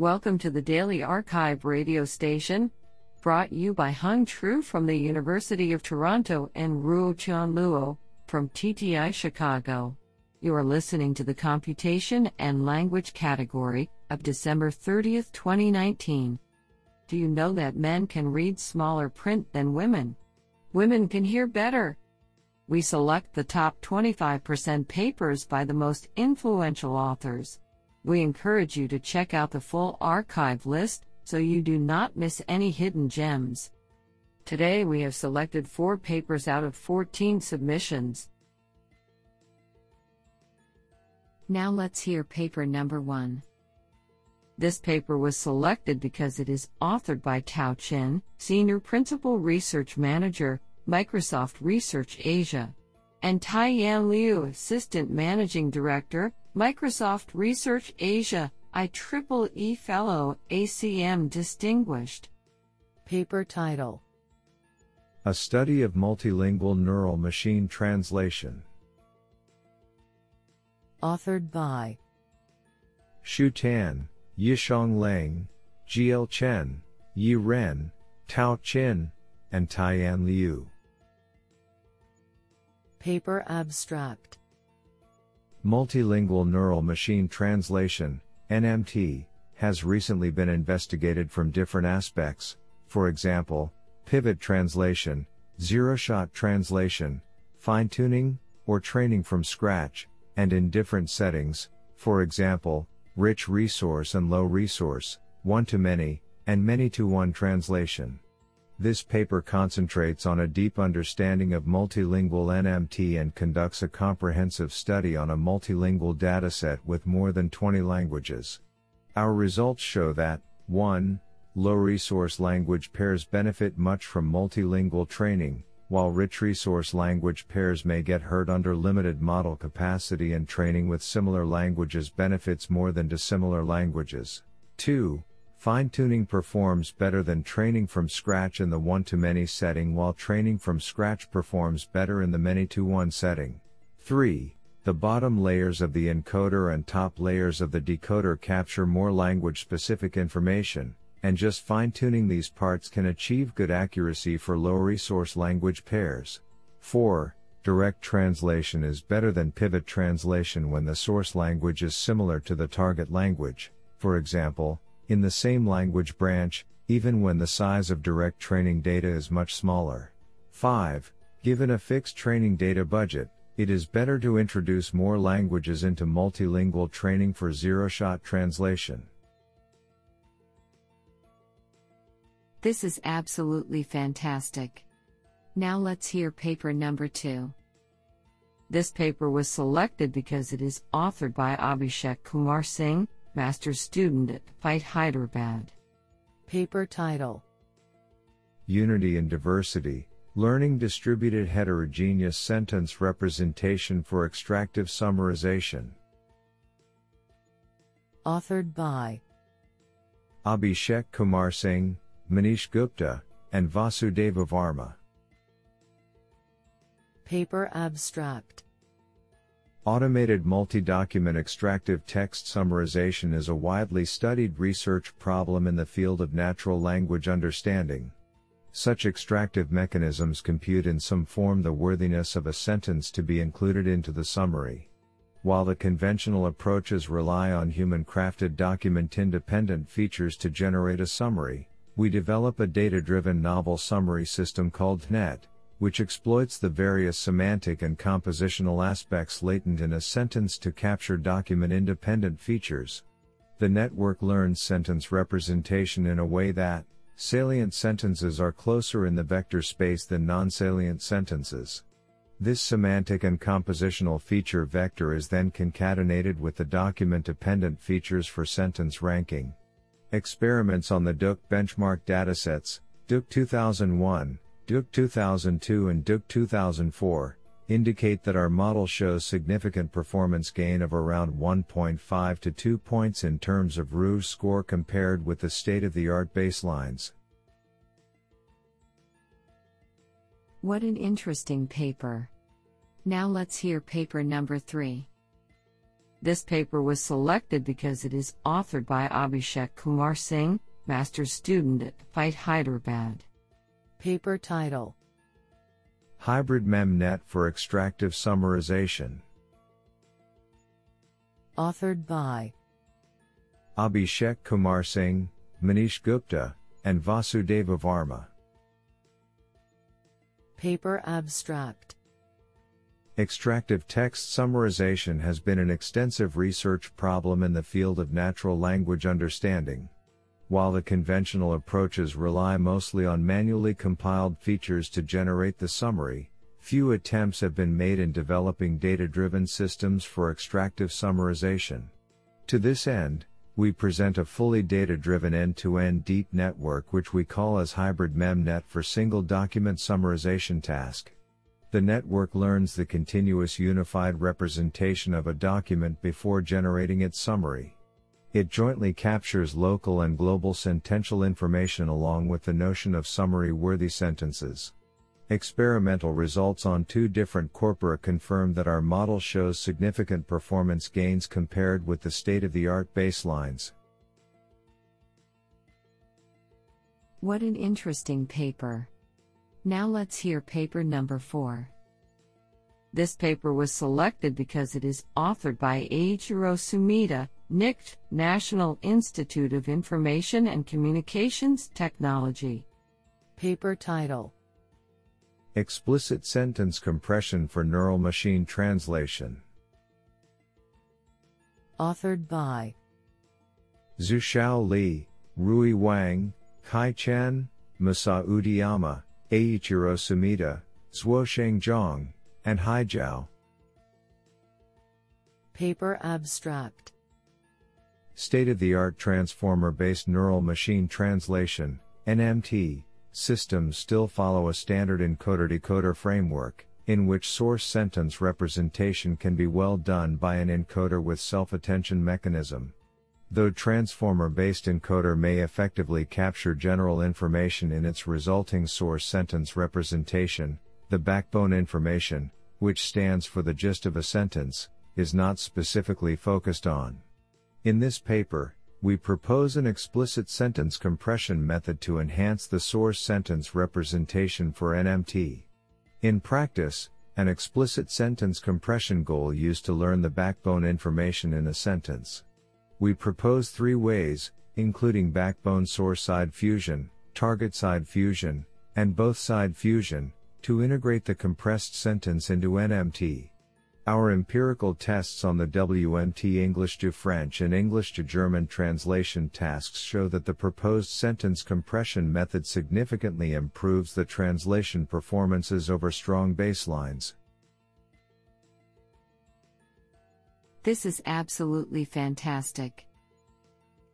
Welcome to the Daily arXiv radio station, brought you by Hung Tru from the University of Toronto and Ruotian Luo from TTI Chicago. You are listening to the Computation and Language category of December 30th, 2019. Do you know that men can read smaller print than women? Women can hear better. We select the top 25% papers by the most influential authors. We encourage you to check out the full archive list so you do not miss any hidden gems. Today we have selected four papers out of 14 submissions. Now let's hear paper number one. This paper was selected because it is authored by Tao Qin, Senior Principal Research Manager, Microsoft Research Asia, and Tie-Yan Liu, Assistant Managing Director, Microsoft Research Asia, IEEE Fellow, ACM Distinguished. Paper title A Study of Multilingual Neural Machine Translation. Authored by Xu Tan, Yichong Leng, Jiale Chen, Yi Ren, Tao Qin, and Tie-Yan Liu. Paper Abstract Multilingual Neural Machine Translation, NMT, has recently been investigated from different aspects, for example, pivot translation, zero shot translation, fine tuning, or training from scratch, and in different settings, for example, rich resource and low resource, one to many, and many to one translation. This paper concentrates on a deep understanding of multilingual NMT and conducts a comprehensive study on a multilingual dataset with more than 20 languages. Our results show that 1. Low resource language pairs benefit much from multilingual training, while rich resource language pairs may get hurt under limited model capacity and training with similar languages benefits more than dissimilar languages. 2. Fine tuning performs better than training from scratch in the one to many setting, while training from scratch performs better in the many to one setting. 3. The bottom layers of the encoder and top layers of the decoder capture more language specific information, and just fine tuning these parts can achieve good accuracy for low resource language pairs. 4. Direct translation is better than pivot translation when the source language is similar to the target language. For example, in the same language branch, even when the size of direct training data is much smaller. 5. Given a fixed training data budget, it is better to introduce more languages into multilingual training for zero shot translation. This is absolutely fantastic. Now let's hear paper number two. This paper was selected because it is authored by Abhishek Kumar Singh, master's student at FITE Hyderabad. Paper title Unity and Diversity Learning Distributed Heterogeneous Sentence Representation for Extractive Summarization. Authored by Abhishek Kumar Singh, Manish Gupta, and Vasudeva Varma. Paper Abstract Automated multi-document extractive text summarization is a widely studied research problem in the field of natural language understanding. Such extractive mechanisms compute in some form the worthiness of a sentence to be included into the summary. While the conventional approaches rely on human-crafted document-independent features to generate a summary, we develop a data-driven novel summary system called NET, which exploits the various semantic and compositional aspects latent in a sentence to capture document independent features. The network learns sentence representation in a way that, salient sentences are closer in the vector space than non salient sentences. This semantic and compositional feature vector is then concatenated with the document dependent features for sentence ranking. Experiments on the DUC benchmark datasets, DUC 2001, DUC 2002 and DUC 2004 indicate that our model shows significant performance gain of around 1.5 to 2 points in terms of Rouge score compared with the state-of-the-art baselines. What an interesting paper. Now let's hear paper number 3. This paper was selected because it is authored by Abhishek Kumar Singh, master's student at FITE Hyderabad. Paper title Hybrid MemNet for extractive summarization. Authored by Abhishek Kumar Singh, Manish Gupta, and Vasudeva Varma. Paper abstract Extractive text summarization has been an extensive research problem in the field of natural language understanding. While the conventional approaches rely mostly on manually compiled features to generate the summary, few attempts have been made in developing data driven systems for extractive summarization. To this end, we present a fully data driven end to end deep network which we call as Hybrid MemNet for single document summarization task. The network learns the continuous unified representation of a document before generating its summary. It jointly captures local and global sentential information along with the notion of summary worthy sentences. Experimental results on two different corpora confirm that our model shows significant performance gains compared with the state of the art baselines. What an interesting paper. Now let's hear paper number 4. This paper was selected because it is authored by Eiichiro Sumita, NICT, National Institute of Information and Communications Technology. Paper title Explicit sentence compression for neural machine translation. Authored by Zuchao Li, Rui Wang, Kehai Chen, Masao Utiyama, Eiichiro Sumita, Zhuosheng Zhang, and Hai Zhao. Paper abstract State of the art transformer based neural machine translation, NMT, systems still follow a standard encoder decoder framework, in which source sentence representation can be well done by an encoder with self attention mechanism. Though transformer based encoder may effectively capture general information in its resulting source sentence representation, the backbone information, which stands for the gist of a sentence, is not specifically focused on. In this paper, we propose an explicit sentence compression method to enhance the source sentence representation for NMT. In practice, an explicit sentence compression goal used to learn the backbone information in a sentence. We propose three ways, including backbone source side fusion, target side fusion, and both side fusion, to integrate the compressed sentence into NMT. Our empirical tests on the WMT English to French and English to German translation tasks show that the proposed sentence compression method significantly improves the translation performances over strong baselines. This is absolutely fantastic.